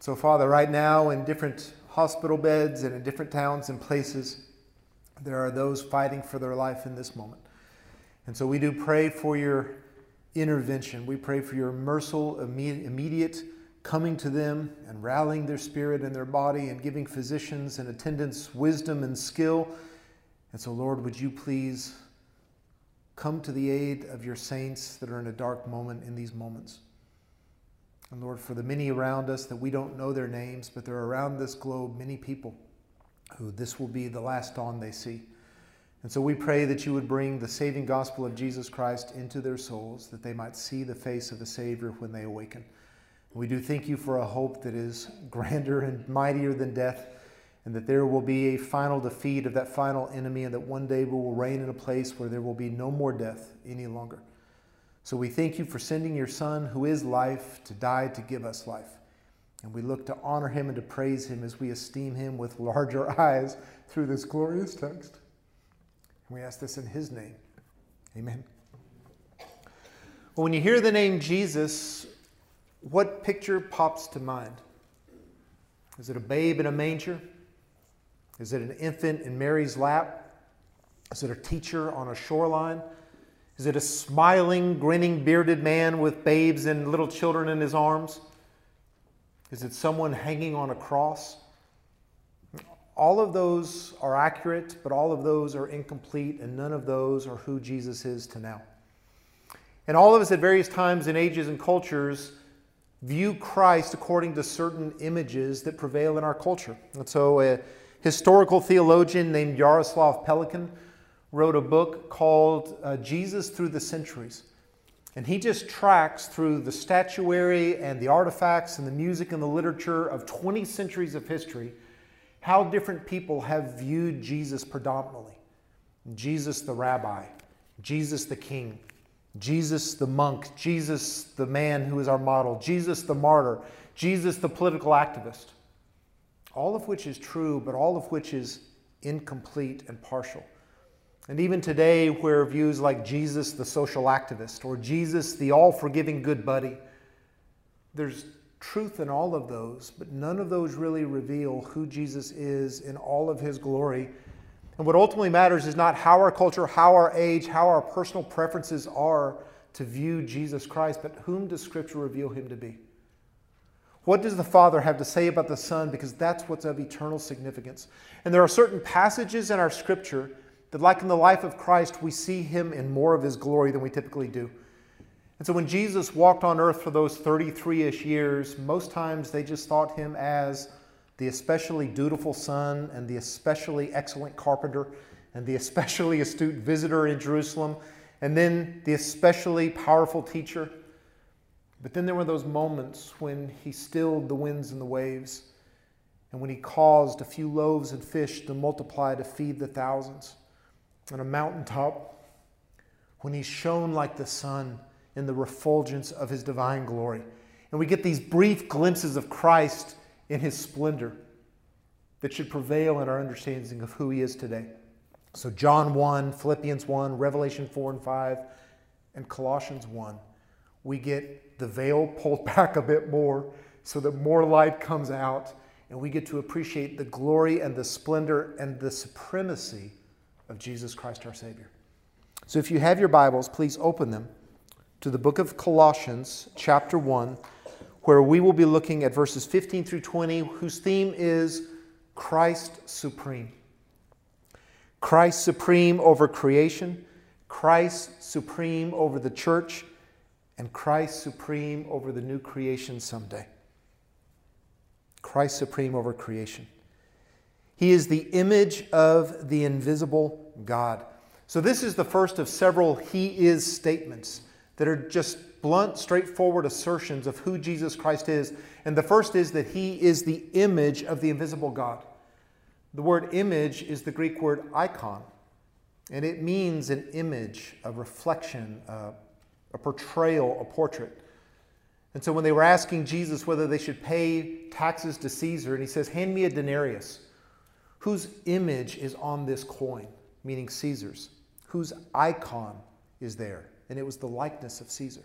So, Father, right now in different hospital beds and in different towns and places, there are those fighting for their life in this moment. And so we do pray for your intervention. We pray for your merciful, immediate coming to them and rallying their spirit and their body and giving physicians and attendants wisdom and skill. And so, Lord, would you please come to the aid of your saints that are in a dark moment in these moments? And Lord, for the many around us that we don't know their names, but they're around this globe, many people who this will be the last dawn they see. And so we pray that you would bring the saving gospel of Jesus Christ into their souls, that they might see the face of the Savior when they awaken. We do thank you for a hope that is grander and mightier than death, and that there will be a final defeat of that final enemy, and that one day we will reign in a place where there will be no more death any longer. So we thank you for sending your Son, who is life, to die to give us life. And we look to honor him and to praise him as we esteem him with larger eyes through this glorious text. And we ask this in his name. Amen. Well, when you hear the name Jesus, what picture pops to mind? Is it a babe in a manger? Is it an infant in Mary's lap? Is it a teacher on a shoreline? Is it a smiling, grinning, bearded man with babes and little children in his arms? Is it someone hanging on a cross? All of those are accurate, but all of those are incomplete, and none of those are who Jesus is to now. And all of us at various times and ages and cultures view Christ according to certain images that prevail in our culture. And so, a historical theologian named Jaroslav Pelikan wrote a book called uh, Jesus Through the Centuries. And he just tracks through the statuary and the artifacts and the music and the literature of 20 centuries of history how different people have viewed Jesus predominantly. Jesus the rabbi, Jesus the king, Jesus the monk, Jesus the man who is our model, Jesus the martyr, Jesus the political activist. All of which is true, but all of which is incomplete and partial. And even today, where views like Jesus, the social activist, or Jesus, the all forgiving good buddy, there's truth in all of those, but none of those really reveal who Jesus is in all of his glory. And what ultimately matters is not how our culture, how our age, how our personal preferences are to view Jesus Christ, but whom does Scripture reveal him to be? What does the Father have to say about the Son? Because that's what's of eternal significance. And there are certain passages in our Scripture that, like in the life of Christ, we see him in more of his glory than we typically do. And so when Jesus walked on earth for those 33 ish years, most times they just thought him as the especially dutiful son and the especially excellent carpenter and the especially astute visitor in Jerusalem and then the especially powerful teacher. But then there were those moments when he stilled the winds and the waves and when he caused a few loaves and fish to multiply to feed the thousands on a mountaintop, when he shone like the sun in the refulgence of his divine glory. And we get these brief glimpses of Christ in his splendor that should prevail in our understanding of who he is today. So, John 1, Philippians 1, Revelation 4 and 5, and Colossians 1, we get the veil pulled back a bit more so that more light comes out and we get to appreciate the glory and the splendor and the supremacy of Jesus Christ our Savior. So if you have your Bibles, please open them to the book of Colossians, chapter 1, where we will be looking at verses 15 through 20, whose theme is Christ Supreme. Christ supreme over creation, Christ supreme over the church, and Christ supreme over the new creation someday. Christ supreme over creation. He is the image of the invisible God. So, this is the first of several He is statements that are just blunt, straightforward assertions of who Jesus Christ is. And the first is that He is the image of the invisible God. The word image is the Greek word icon, and it means an image, a reflection, a, a portrayal, a portrait. And so when they were asking Jesus whether they should pay taxes to Caesar, and he says, Hand me a denarius whose image is on this coin, meaning Caesar's, whose icon is there. And it was the likeness of Caesar.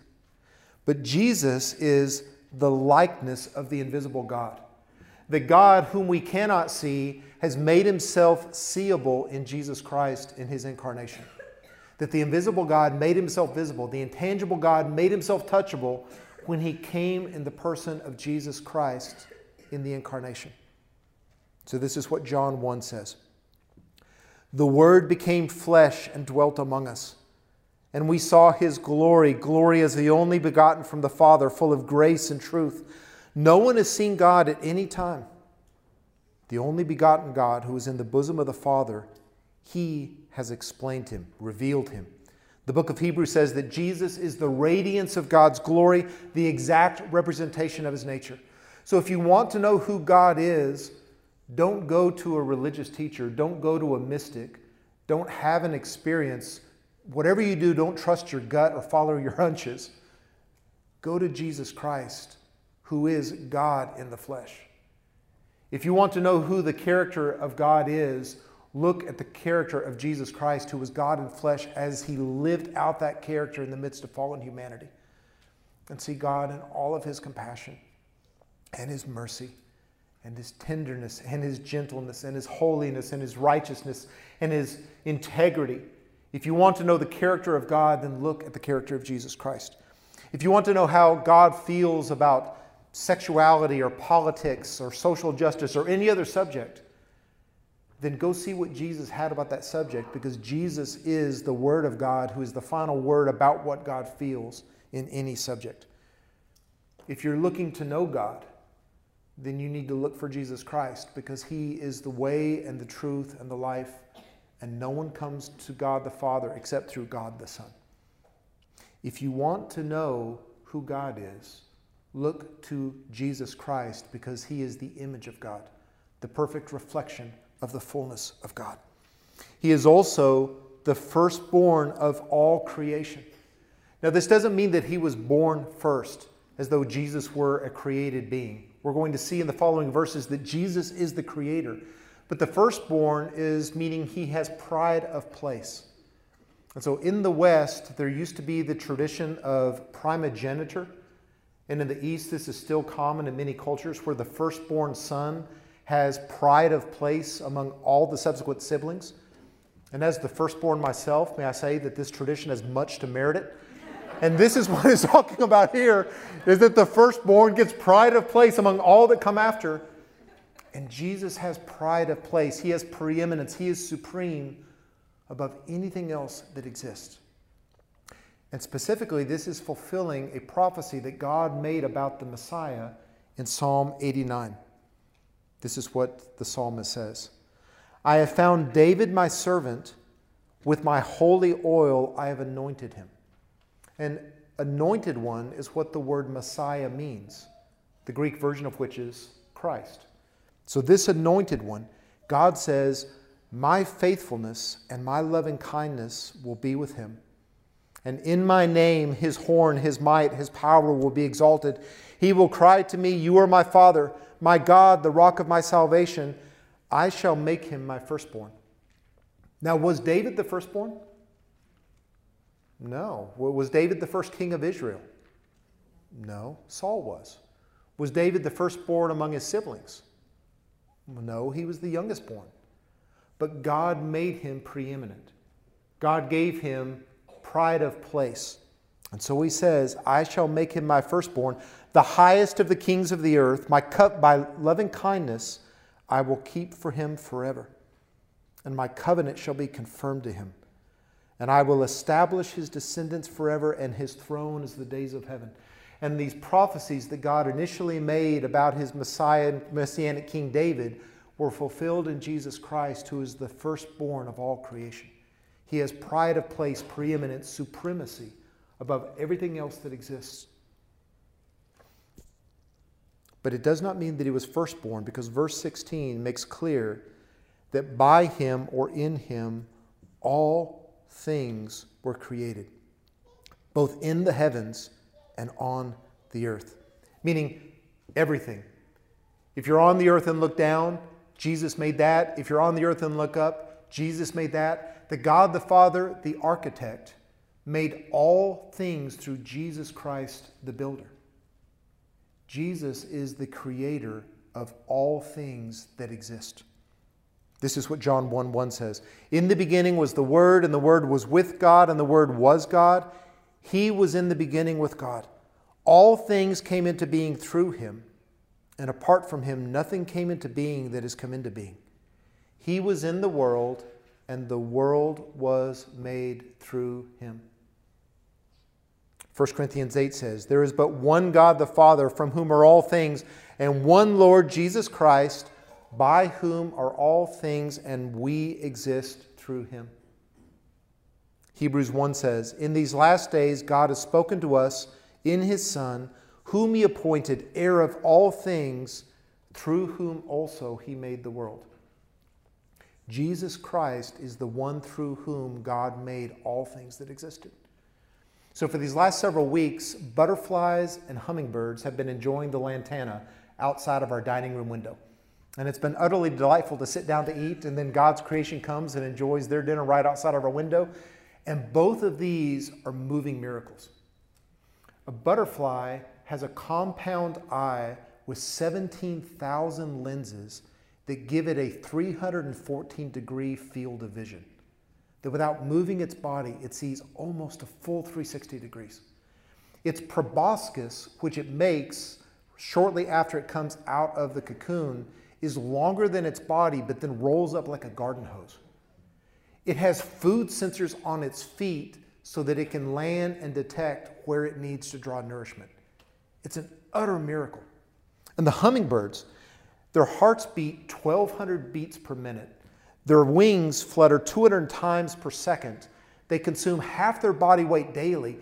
But Jesus is the likeness of the invisible God. The God whom we cannot see has made himself seeable in Jesus Christ in his incarnation. That the invisible God made himself visible, the intangible God made himself touchable when he came in the person of Jesus Christ in the incarnation. So, this is what John 1 says The Word became flesh and dwelt among us. And we saw his glory, glory as the only begotten from the Father, full of grace and truth. No one has seen God at any time. The only begotten God who is in the bosom of the Father, he has explained him, revealed him. The book of Hebrews says that Jesus is the radiance of God's glory, the exact representation of his nature. So if you want to know who God is, don't go to a religious teacher, don't go to a mystic, don't have an experience. Whatever you do, don't trust your gut or follow your hunches. Go to Jesus Christ, who is God in the flesh. If you want to know who the character of God is, look at the character of Jesus Christ, who was God in flesh, as he lived out that character in the midst of fallen humanity. And see God in all of his compassion and his mercy and his tenderness and his gentleness and his holiness and his righteousness and his integrity. If you want to know the character of God, then look at the character of Jesus Christ. If you want to know how God feels about sexuality or politics or social justice or any other subject, then go see what Jesus had about that subject because Jesus is the Word of God who is the final word about what God feels in any subject. If you're looking to know God, then you need to look for Jesus Christ because He is the way and the truth and the life, and no one comes to God the Father except through God the Son. If you want to know who God is, look to Jesus Christ because He is the image of God, the perfect reflection of the fullness of God. He is also the firstborn of all creation. Now, this doesn't mean that he was born first, as though Jesus were a created being. We're going to see in the following verses that Jesus is the creator. But the firstborn is meaning he has pride of place. And so in the West, there used to be the tradition of primogeniture. And in the East, this is still common in many cultures where the firstborn son has pride of place among all the subsequent siblings. And as the firstborn myself, may I say that this tradition has much to merit it. And this is what he's talking about here is that the firstborn gets pride of place among all that come after. And Jesus has pride of place. He has preeminence. He is supreme above anything else that exists. And specifically, this is fulfilling a prophecy that God made about the Messiah in Psalm 89. This is what the psalmist says I have found David my servant, with my holy oil I have anointed him. And anointed one is what the word Messiah means, the Greek version of which is Christ. So, this anointed one, God says, My faithfulness and my loving kindness will be with him. And in my name, his horn, his might, his power will be exalted. He will cry to me, You are my Father my God, the rock of my salvation, I shall make him my firstborn. Now, was David the firstborn? No. Was David the first king of Israel? No. Saul was. Was David the firstborn among his siblings? No, he was the youngest born. But God made him preeminent. God gave him pride of place. And so he says, I shall make him my firstborn the highest of the kings of the earth, my cup by loving kindness I will keep for him forever. And my covenant shall be confirmed to him. And I will establish his descendants forever, and his throne as the days of heaven. And these prophecies that God initially made about his Messiah, Messianic King David, were fulfilled in Jesus Christ, who is the firstborn of all creation. He has pride of place, preeminence, supremacy above everything else that exists. But it does not mean that he was firstborn because verse 16 makes clear that by him or in him all things were created, both in the heavens and on the earth. Meaning everything. If you're on the earth and look down, Jesus made that. If you're on the earth and look up, Jesus made that. The God the Father, the architect, made all things through Jesus Christ the builder. Jesus is the creator of all things that exist. This is what John 1 1 says. In the beginning was the Word, and the Word was with God, and the Word was God. He was in the beginning with God. All things came into being through him, and apart from him, nothing came into being that has come into being. He was in the world, and the world was made through him. 1 Corinthians 8 says, There is but one God the Father, from whom are all things, and one Lord Jesus Christ, by whom are all things, and we exist through him. Hebrews 1 says, In these last days, God has spoken to us in his Son, whom he appointed heir of all things, through whom also he made the world. Jesus Christ is the one through whom God made all things that existed. So, for these last several weeks, butterflies and hummingbirds have been enjoying the lantana outside of our dining room window. And it's been utterly delightful to sit down to eat, and then God's creation comes and enjoys their dinner right outside of our window. And both of these are moving miracles. A butterfly has a compound eye with 17,000 lenses that give it a 314 degree field of vision. That without moving its body, it sees almost a full 360 degrees. Its proboscis, which it makes shortly after it comes out of the cocoon, is longer than its body, but then rolls up like a garden hose. It has food sensors on its feet so that it can land and detect where it needs to draw nourishment. It's an utter miracle. And the hummingbirds, their hearts beat 1,200 beats per minute. Their wings flutter 200 times per second. They consume half their body weight daily.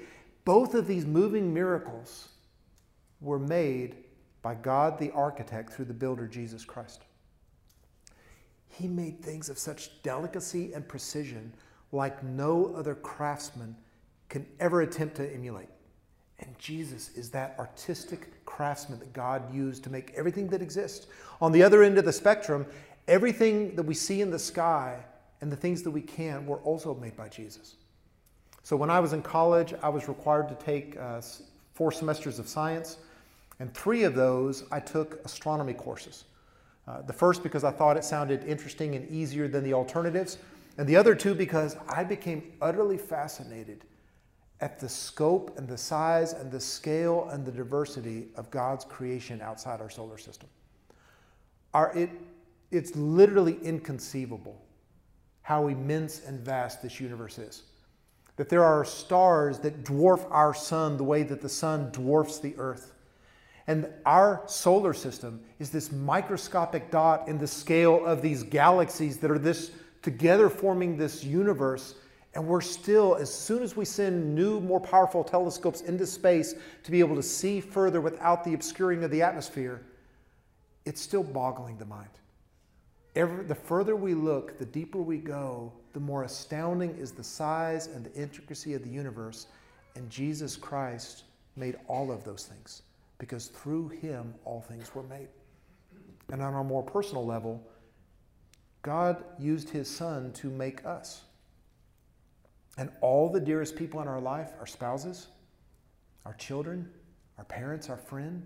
Both of these moving miracles were made by God the architect through the builder Jesus Christ. He made things of such delicacy and precision like no other craftsman can ever attempt to emulate. And Jesus is that artistic craftsman that God used to make everything that exists. On the other end of the spectrum, everything that we see in the sky and the things that we can were also made by Jesus. So when I was in college, I was required to take uh, four semesters of science, and three of those I took astronomy courses. Uh, the first because I thought it sounded interesting and easier than the alternatives, and the other two because I became utterly fascinated at the scope and the size and the scale and the diversity of God's creation outside our solar system. Our, it, it's literally inconceivable how immense and vast this universe is. That there are stars that dwarf our sun the way that the sun dwarfs the earth. And our solar system is this microscopic dot in the scale of these galaxies that are this together forming this universe. And we're still, as soon as we send new, more powerful telescopes into space to be able to see further without the obscuring of the atmosphere, it's still boggling the mind. Every, the further we look, the deeper we go, the more astounding is the size and the intricacy of the universe. And Jesus Christ made all of those things because through him all things were made. And on a more personal level, God used his son to make us. And all the dearest people in our life, our spouses, our children, our parents, our friend,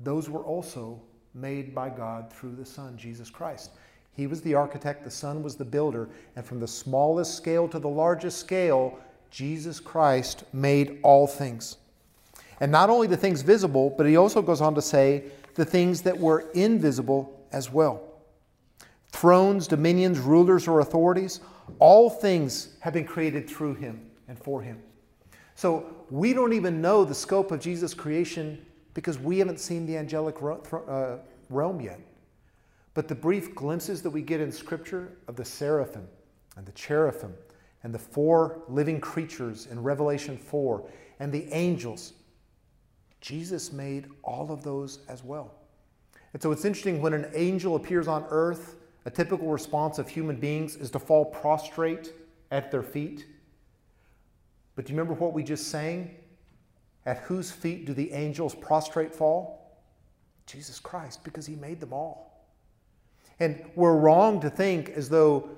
those were also made by God through the Son, Jesus Christ. He was the architect, the Son was the builder, and from the smallest scale to the largest scale, Jesus Christ made all things. And not only the things visible, but he also goes on to say the things that were invisible as well thrones, dominions, rulers, or authorities, all things have been created through him and for him. So we don't even know the scope of Jesus' creation because we haven't seen the angelic uh, realm yet. But the brief glimpses that we get in Scripture of the seraphim and the cherubim and the four living creatures in Revelation 4 and the angels, Jesus made all of those as well. And so it's interesting when an angel appears on earth a typical response of human beings is to fall prostrate at their feet. But do you remember what we just sang? At whose feet do the angels prostrate fall? Jesus Christ, because he made them all. And we're wrong to think as though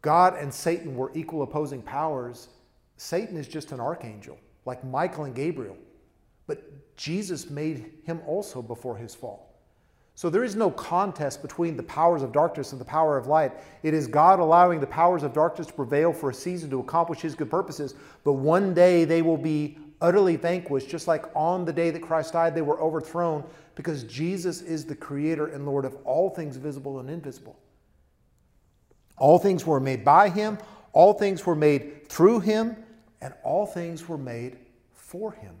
God and Satan were equal opposing powers. Satan is just an archangel, like Michael and Gabriel. but Jesus made him also before his fall. So there is no contest between the powers of darkness and the power of light. It is God allowing the powers of darkness to prevail for a season to accomplish his good purposes, but one day they will be utterly vanquished, just like on the day that Christ died, they were overthrown because Jesus is the creator and Lord of all things visible and invisible. All things were made by him, all things were made through him, and all things were made for him.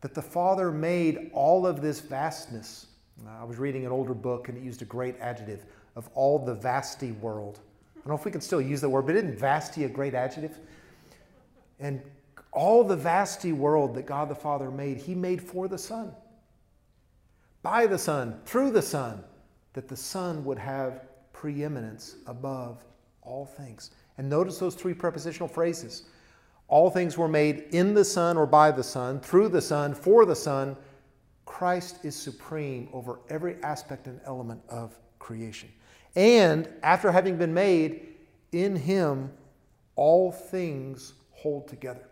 That the Father made all of this vastness. I was reading an older book and it used a great adjective of all the vasty world. I don't know if we can still use that word, but isn't vasty a great adjective? And all the vasty world that God the Father made, He made for the Son. By the Son, through the Son, that the Son would have preeminence above all things. And notice those three prepositional phrases. All things were made in the Son or by the Son, through the Son, for the Son. Christ is supreme over every aspect and element of creation. And after having been made, in Him all things hold together.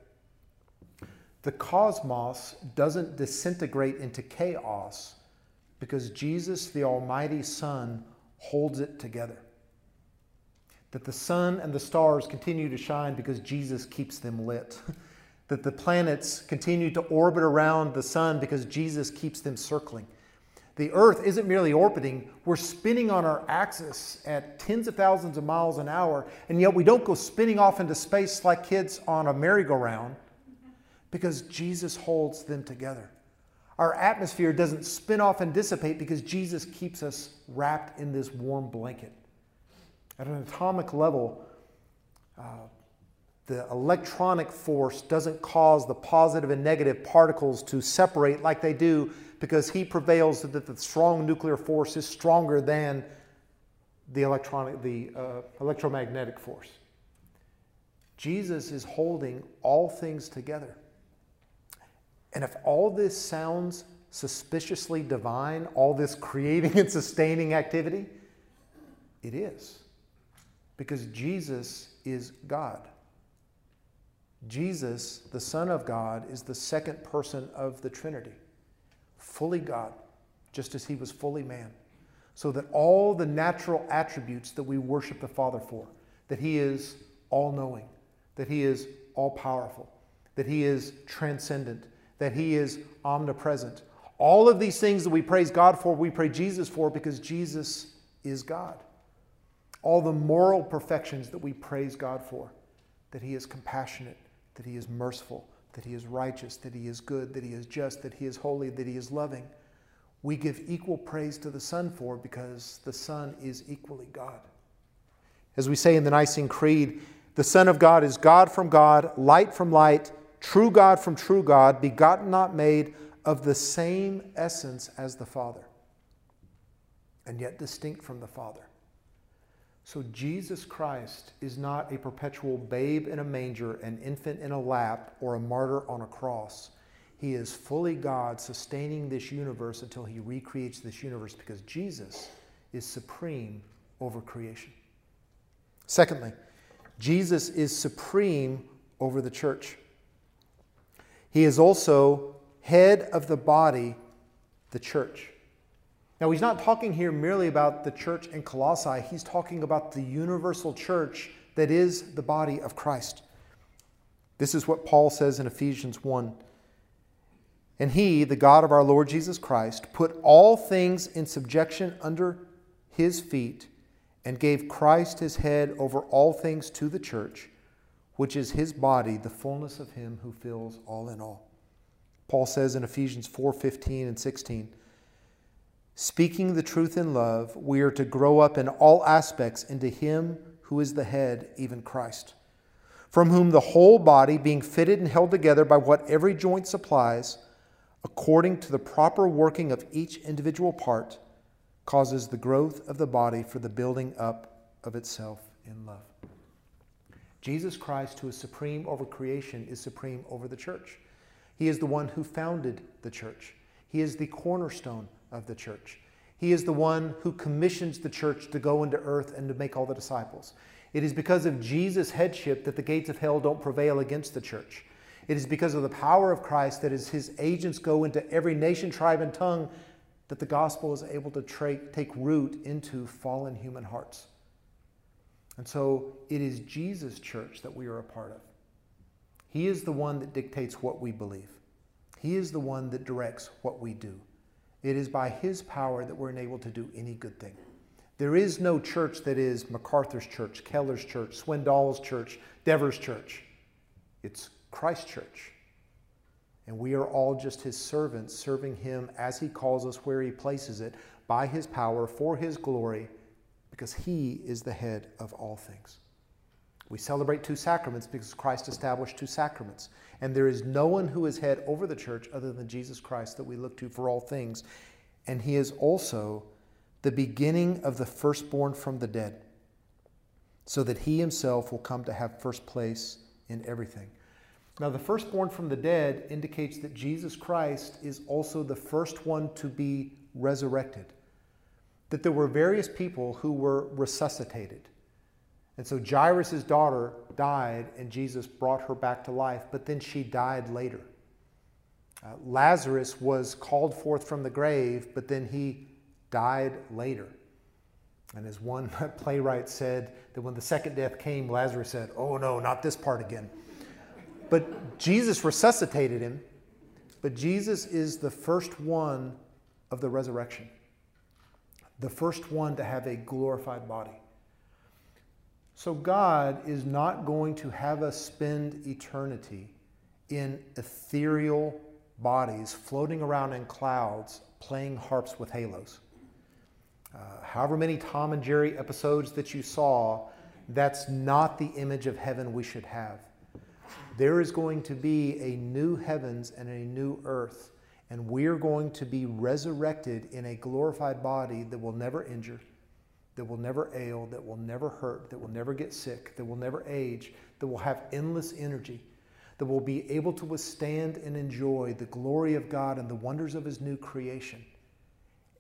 The cosmos doesn't disintegrate into chaos because Jesus, the Almighty Son, holds it together. That the sun and the stars continue to shine because Jesus keeps them lit. that the planets continue to orbit around the sun because Jesus keeps them circling. The earth isn't merely orbiting, we're spinning on our axis at tens of thousands of miles an hour, and yet we don't go spinning off into space like kids on a merry-go-round because Jesus holds them together. Our atmosphere doesn't spin off and dissipate because Jesus keeps us wrapped in this warm blanket. At an atomic level, uh, the electronic force doesn't cause the positive and negative particles to separate like they do because he prevails that the strong nuclear force is stronger than the electronic the uh, electromagnetic force jesus is holding all things together and if all this sounds suspiciously divine, all this creating and sustaining activity, it is. Because Jesus is God. Jesus, the Son of God, is the second person of the Trinity, fully God, just as he was fully man. So that all the natural attributes that we worship the Father for, that he is all knowing, that he is all powerful, that he is transcendent, that He is omnipresent. All of these things that we praise God for, we pray Jesus for because Jesus is God. All the moral perfections that we praise God for, that He is compassionate, that He is merciful, that He is righteous, that He is good, that He is just, that He is holy, that He is loving. We give equal praise to the Son for because the Son is equally God. As we say in the Nicene Creed, the Son of God is God from God, light from light, true God from true God, begotten, not made, of the same essence as the Father, and yet distinct from the Father. So Jesus Christ is not a perpetual babe in a manger, an infant in a lap, or a martyr on a cross. He is fully God, sustaining this universe until he recreates this universe because Jesus is supreme over creation. Secondly, Jesus is supreme over the church. He is also head of the body, the church. Now, he's not talking here merely about the church in Colossae, he's talking about the universal church that is the body of Christ. This is what Paul says in Ephesians 1. And he, the God of our Lord Jesus Christ, put all things in subjection under his feet and gave Christ his head over all things to the church which is his body, the fullness of him who fills all in all. Paul says in Ephesians 4:15 and 16, speaking the truth in love, we are to grow up in all aspects into him who is the head, even Christ, from whom the whole body being fitted and held together by what every joint supplies, according to the proper working of each individual part, causes the growth of the body for the building up of itself in love. Jesus Christ, who is supreme over creation, is supreme over the church. He is the one who founded the church. He is the cornerstone of the church. He is the one who commissions the church to go into earth and to make all the disciples. It is because of Jesus' headship that the gates of hell don't prevail against the church. It is because of the power of Christ that as his agents go into every nation, tribe, and tongue, that the gospel is able to tra- take root into fallen human hearts. And so it is Jesus' church that we are a part of. He is the one that dictates what we believe, He is the one that directs what we do. It is by His power that we're enabled to do any good thing. There is no church that is MacArthur's church, Keller's church, Swindoll's church, Dever's church. It's Christ's church. And we are all just his servants, serving him as he calls us, where he places it, by his power, for his glory, because he is the head of all things. We celebrate two sacraments because Christ established two sacraments. And there is no one who is head over the church other than Jesus Christ that we look to for all things. And he is also the beginning of the firstborn from the dead, so that he himself will come to have first place in everything. Now, the firstborn from the dead indicates that Jesus Christ is also the first one to be resurrected. That there were various people who were resuscitated. And so Jairus' daughter died, and Jesus brought her back to life, but then she died later. Uh, Lazarus was called forth from the grave, but then he died later. And as one playwright said, that when the second death came, Lazarus said, Oh no, not this part again. But Jesus resuscitated him, but Jesus is the first one of the resurrection, the first one to have a glorified body. So God is not going to have us spend eternity in ethereal bodies floating around in clouds playing harps with halos. Uh, however many Tom and Jerry episodes that you saw, that's not the image of heaven we should have. There is going to be a new heavens and a new earth, and we're going to be resurrected in a glorified body that will never injure, that will never ail, that will never hurt, that will never get sick, that will never age, that will have endless energy, that will be able to withstand and enjoy the glory of God and the wonders of His new creation.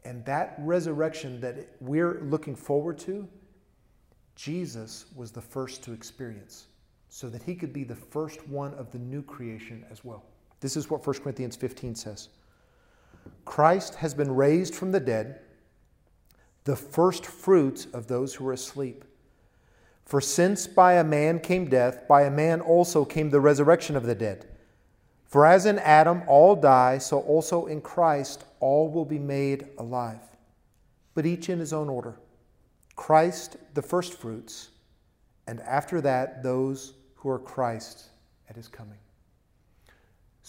And that resurrection that we're looking forward to, Jesus was the first to experience so that he could be the first one of the new creation as well. This is what 1 Corinthians 15 says Christ has been raised from the dead, the first fruits of those who are asleep. For since by a man came death, by a man also came the resurrection of the dead. For as in Adam all die, so also in Christ all will be made alive, but each in his own order. Christ, the firstfruits, and after that, those who are Christ at his coming.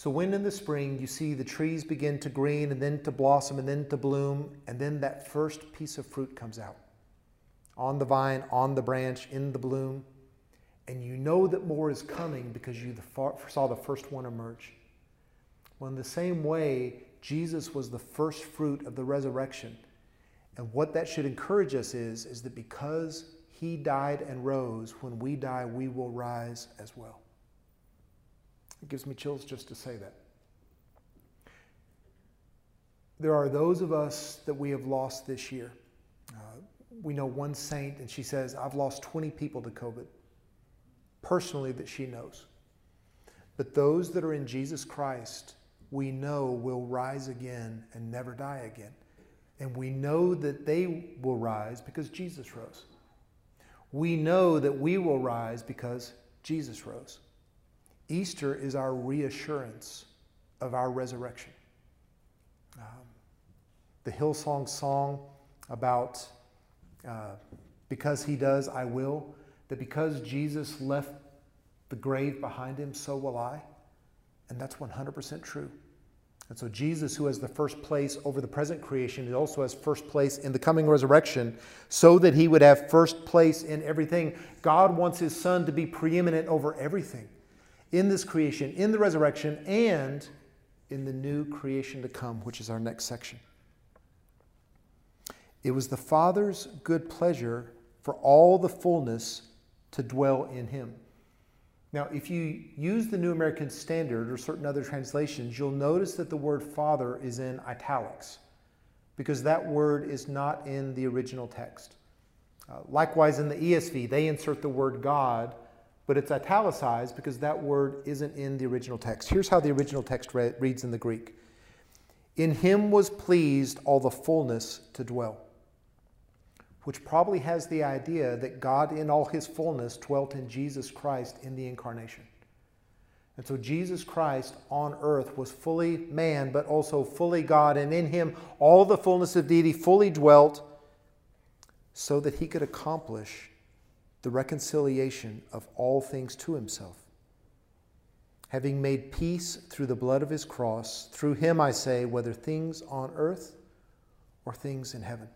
So, when in the spring you see the trees begin to green and then to blossom and then to bloom, and then that first piece of fruit comes out on the vine, on the branch, in the bloom, and you know that more is coming because you saw the first one emerge. Well, in the same way, Jesus was the first fruit of the resurrection. And what that should encourage us is, is that because he died and rose, when we die, we will rise as well. It gives me chills just to say that. There are those of us that we have lost this year. Uh, we know one saint, and she says, I've lost 20 people to COVID, personally, that she knows. But those that are in Jesus Christ, we know will rise again and never die again. And we know that they will rise because Jesus rose. We know that we will rise because Jesus rose. Easter is our reassurance of our resurrection. Um, the Hillsong song about uh, because he does, I will, that because Jesus left the grave behind him, so will I. And that's 100% true. And so, Jesus, who has the first place over the present creation, he also has first place in the coming resurrection, so that he would have first place in everything. God wants his Son to be preeminent over everything in this creation, in the resurrection, and in the new creation to come, which is our next section. It was the Father's good pleasure for all the fullness to dwell in him. Now, if you use the New American Standard or certain other translations, you'll notice that the word Father is in italics because that word is not in the original text. Uh, likewise, in the ESV, they insert the word God, but it's italicized because that word isn't in the original text. Here's how the original text re- reads in the Greek In him was pleased all the fullness to dwell, which probably has the idea that God in all his fullness dwelt in Jesus Christ in the incarnation. And so Jesus Christ on earth was fully man, but also fully God, and in him all the fullness of deity fully dwelt so that he could accomplish the reconciliation of all things to himself. Having made peace through the blood of his cross, through him I say, whether things on earth or things in heaven.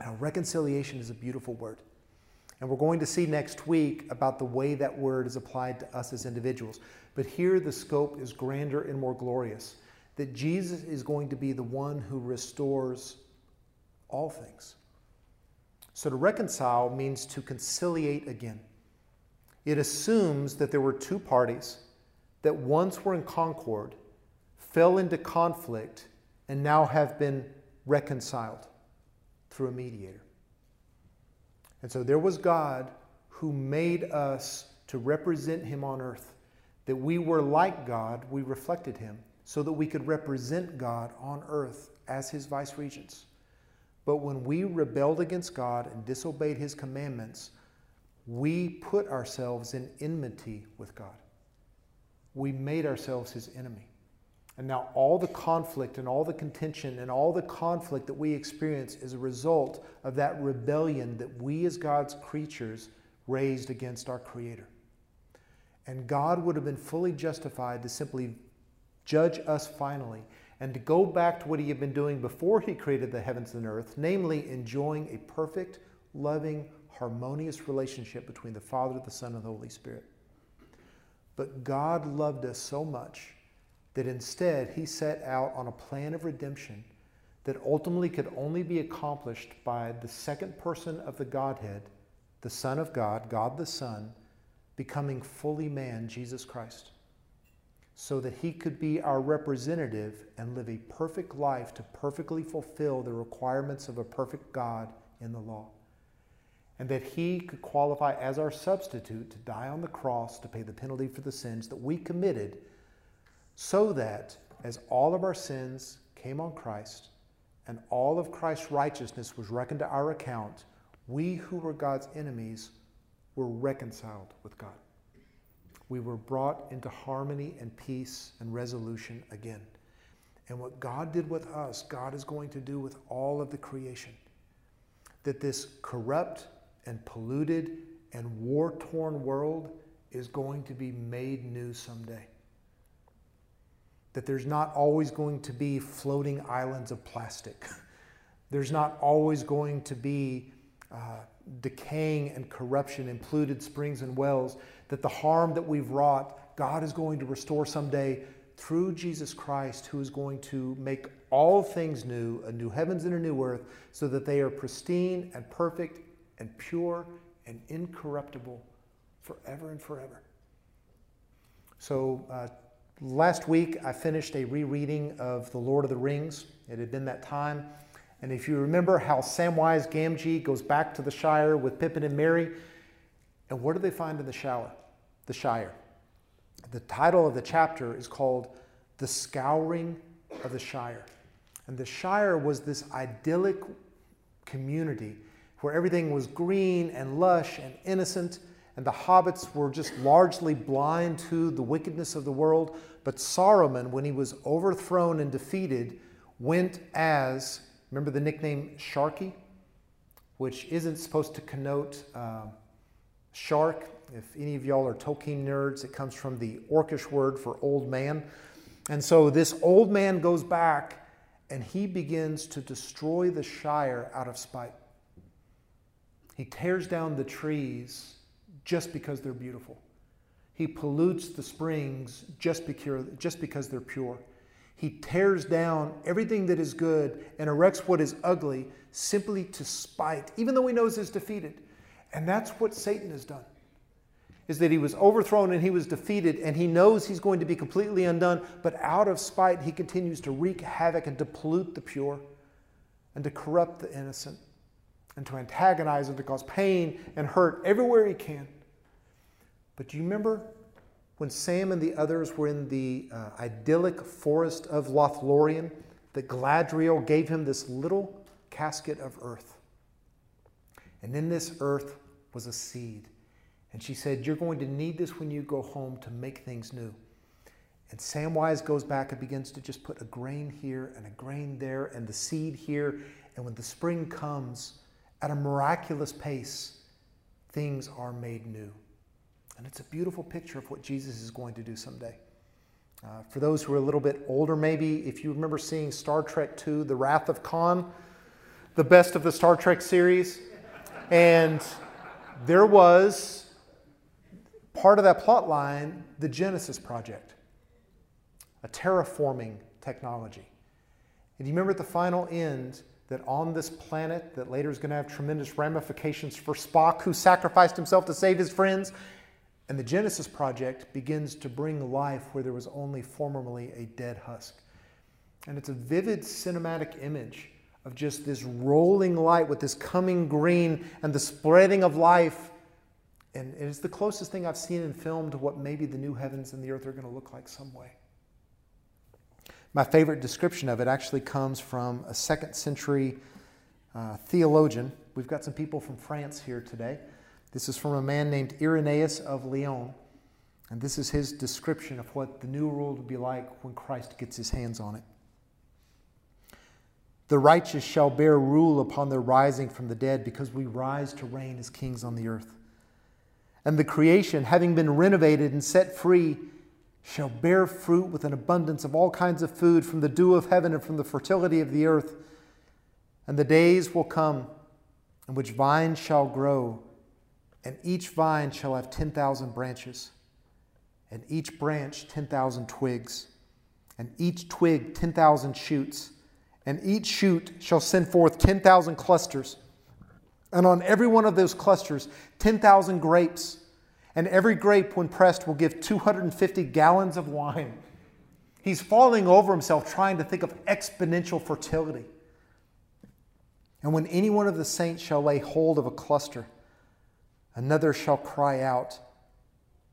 Now, reconciliation is a beautiful word. And we're going to see next week about the way that word is applied to us as individuals. But here the scope is grander and more glorious that Jesus is going to be the one who restores all things. So to reconcile means to conciliate again. It assumes that there were two parties that once were in concord, fell into conflict, and now have been reconciled through a mediator. And so there was God who made us to represent him on earth, that we were like God, we reflected him, so that we could represent God on earth as his vice regents. But when we rebelled against God and disobeyed his commandments, we put ourselves in enmity with God. We made ourselves his enemy. And now all the conflict and all the contention and all the conflict that we experience is a result of that rebellion that we as God's creatures raised against our Creator. And God would have been fully justified to simply judge us finally and to go back to what he had been doing before he created the heavens and earth, namely enjoying a perfect, loving, harmonious relationship between the Father, the Son, and the Holy Spirit. But God loved us so much that instead he set out on a plan of redemption that ultimately could only be accomplished by the second person of the Godhead, the Son of God, God the Son, becoming fully man, Jesus Christ so that he could be our representative and live a perfect life to perfectly fulfill the requirements of a perfect God in the law. And that he could qualify as our substitute to die on the cross to pay the penalty for the sins that we committed, so that as all of our sins came on Christ and all of Christ's righteousness was reckoned to our account, we who were God's enemies were reconciled with God we were brought into harmony and peace and resolution again. And what God did with us, God is going to do with all of the creation. That this corrupt and polluted and war torn world is going to be made new someday. That there's not always going to be floating islands of plastic. There's not always going to be uh, decaying and corruption in polluted springs and wells that the harm that we've wrought, God is going to restore someday through Jesus Christ, who is going to make all things new, a new heavens and a new earth, so that they are pristine and perfect and pure and incorruptible forever and forever. So, uh, last week I finished a rereading of The Lord of the Rings. It had been that time. And if you remember how Samwise Gamgee goes back to the Shire with Pippin and Merry, and what do they find in the shower? The Shire. The title of the chapter is called The Scouring of the Shire. And the Shire was this idyllic community where everything was green and lush and innocent, and the hobbits were just largely blind to the wickedness of the world. But Saruman, when he was overthrown and defeated, went as, remember the nickname Sharkey, which isn't supposed to connote. Uh, Shark, if any of y'all are Tolkien nerds, it comes from the Orcish word for old man. And so this old man goes back and he begins to destroy the Shire out of spite. He tears down the trees just because they're beautiful. He pollutes the springs just because, just because they're pure. He tears down everything that is good and erects what is ugly simply to spite, even though he knows he's defeated. And that's what Satan has done. Is that he was overthrown and he was defeated, and he knows he's going to be completely undone, but out of spite, he continues to wreak havoc and to pollute the pure, and to corrupt the innocent, and to antagonize and to cause pain and hurt everywhere he can. But do you remember when Sam and the others were in the uh, idyllic forest of Lothlorien, that Galadriel gave him this little casket of earth. And in this earth was a seed. And she said, You're going to need this when you go home to make things new. And Samwise goes back and begins to just put a grain here and a grain there and the seed here. And when the spring comes, at a miraculous pace, things are made new. And it's a beautiful picture of what Jesus is going to do someday. Uh, for those who are a little bit older, maybe, if you remember seeing Star Trek II, The Wrath of Khan, the best of the Star Trek series, and there was part of that plot line, the Genesis Project, a terraforming technology. And you remember at the final end that on this planet, that later is going to have tremendous ramifications for Spock, who sacrificed himself to save his friends, and the Genesis Project begins to bring life where there was only formerly a dead husk. And it's a vivid cinematic image of just this rolling light with this coming green and the spreading of life. And it's the closest thing I've seen in film to what maybe the new heavens and the earth are going to look like some way. My favorite description of it actually comes from a second century uh, theologian. We've got some people from France here today. This is from a man named Irenaeus of Lyon. And this is his description of what the new world will be like when Christ gets his hands on it. The righteous shall bear rule upon their rising from the dead, because we rise to reign as kings on the earth. And the creation, having been renovated and set free, shall bear fruit with an abundance of all kinds of food from the dew of heaven and from the fertility of the earth. And the days will come in which vines shall grow and each vine shall have 10,000 branches, and each branch 10,000 twigs, and each twig 10,000 shoots, and each shoot shall send forth 10,000 clusters. And on every one of those clusters, 10,000 grapes. And every grape, when pressed, will give 250 gallons of wine. He's falling over himself trying to think of exponential fertility. And when any one of the saints shall lay hold of a cluster, Another shall cry out,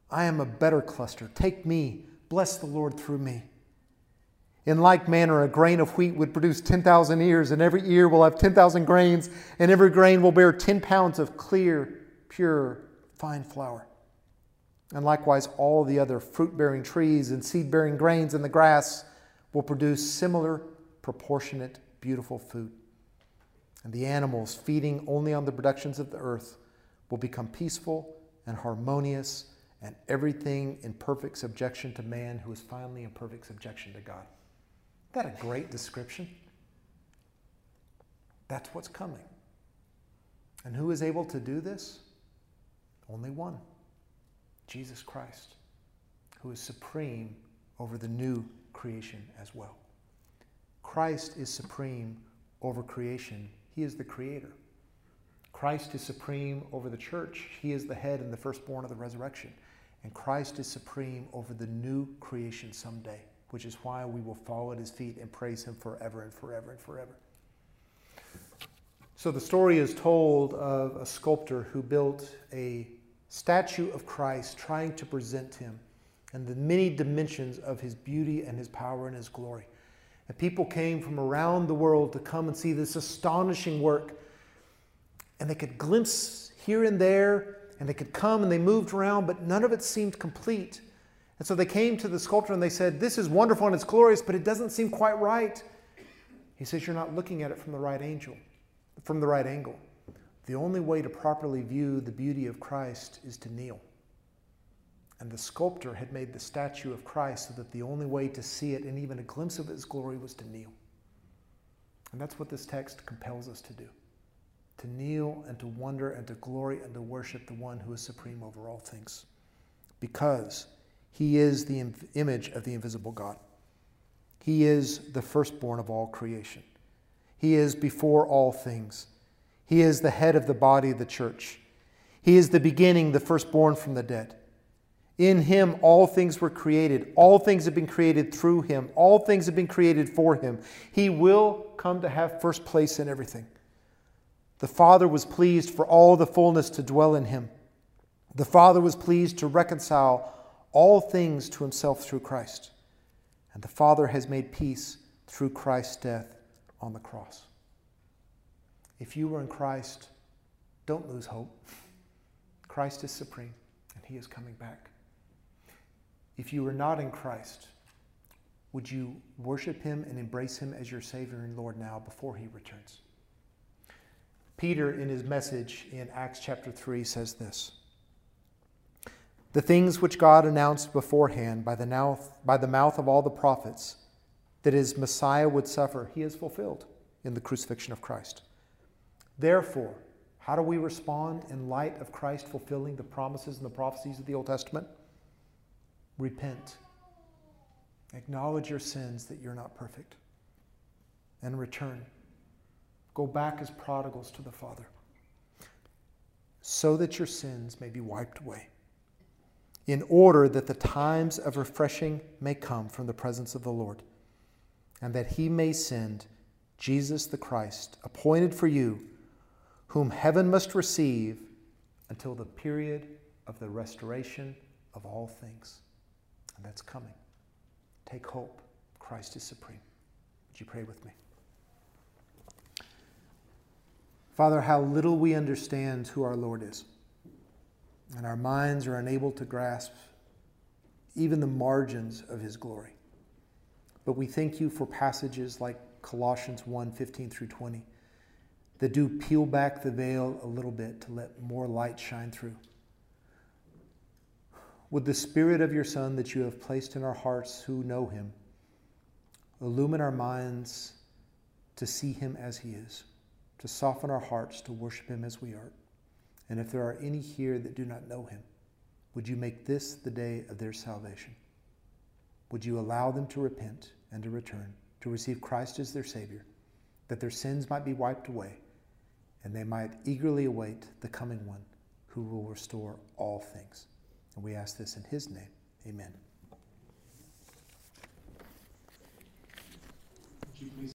I am a better cluster. Take me. Bless the Lord through me. In like manner, a grain of wheat would produce 10,000 ears, and every ear will have 10,000 grains, and every grain will bear 10 pounds of clear, pure, fine flour. And likewise, all the other fruit bearing trees and seed bearing grains in the grass will produce similar, proportionate, beautiful food. And the animals, feeding only on the productions of the earth, will become peaceful and harmonious and everything in perfect subjection to man who is finally in perfect subjection to God. Isn't that a great description? That's what's coming. And who is able to do this? Only one Jesus Christ, who is supreme over the new creation as well. Christ is supreme over creation, He is the creator. Christ is supreme over the church. He is the head and the firstborn of the resurrection. And Christ is supreme over the new creation someday, which is why we will fall at his feet and praise him forever and forever and forever. So the story is told of a sculptor who built a statue of Christ trying to present him and the many dimensions of his beauty and his power and his glory. And people came from around the world to come and see this astonishing work and they could glimpse here and there, and they could come and they moved around, but none of it seemed complete. And so they came to the sculptor and they said, This is wonderful and it's glorious, but it doesn't seem quite right. He says, You're not looking at it from the right angel, from the right angle. The only way to properly view the beauty of Christ is to kneel. And the sculptor had made the statue of Christ so that the only way to see it and even a glimpse of his glory was to kneel. And that's what this text compels us to do to kneel and to wonder and to glory and to worship the one who is supreme over all things. Because he is the image of the invisible God. He is the firstborn of all creation. He is before all things. He is the head of the body of the church. He is the beginning, the firstborn from the dead. In him all things were created. All things have been created through him. All things have been created for him. He will come to have first place in everything. The Father was pleased for all the fullness to dwell in him, The Father was pleased to reconcile all things to himself through Christ, and the Father has made peace through Christ's death on the cross. If you were in Christ, don't lose hope. Christ is supreme, and he is coming back. If you were not in Christ, would you worship him and embrace him as your Savior and Lord now before he returns? Peter, in his message in Acts chapter 3, says this The things which God announced beforehand by the, mouth, by the mouth of all the prophets, that his Messiah would suffer, he has fulfilled in the crucifixion of Christ. Therefore, how do we respond in light of Christ fulfilling the promises and the prophecies of the Old Testament? Repent. Acknowledge your sins that you're not perfect. And return. Go back as prodigals to the Father, so that your sins may be wiped away, in order that the times of refreshing may come from the presence of the Lord, and that he may send Jesus the Christ, appointed for you, whom heaven must receive until the period of the restoration of all things. And that's coming. Take hope. Christ is supreme. Would you pray with me? Father, how little we understand who our Lord is, and our minds are unable to grasp even the margins of his glory. But we thank you for passages like Colossians 1 15 through 20 that do peel back the veil a little bit to let more light shine through. Would the Spirit of your Son that you have placed in our hearts who know him illumine our minds to see him as he is? to soften our hearts to worship Him as we are. And if there are any here that do not know Him, would you make this the day of their salvation? Would you allow them to repent and to return, to receive Christ as their Savior, that their sins might be wiped away, and they might eagerly await the coming one who will restore all things? And we ask this in His name. Amen.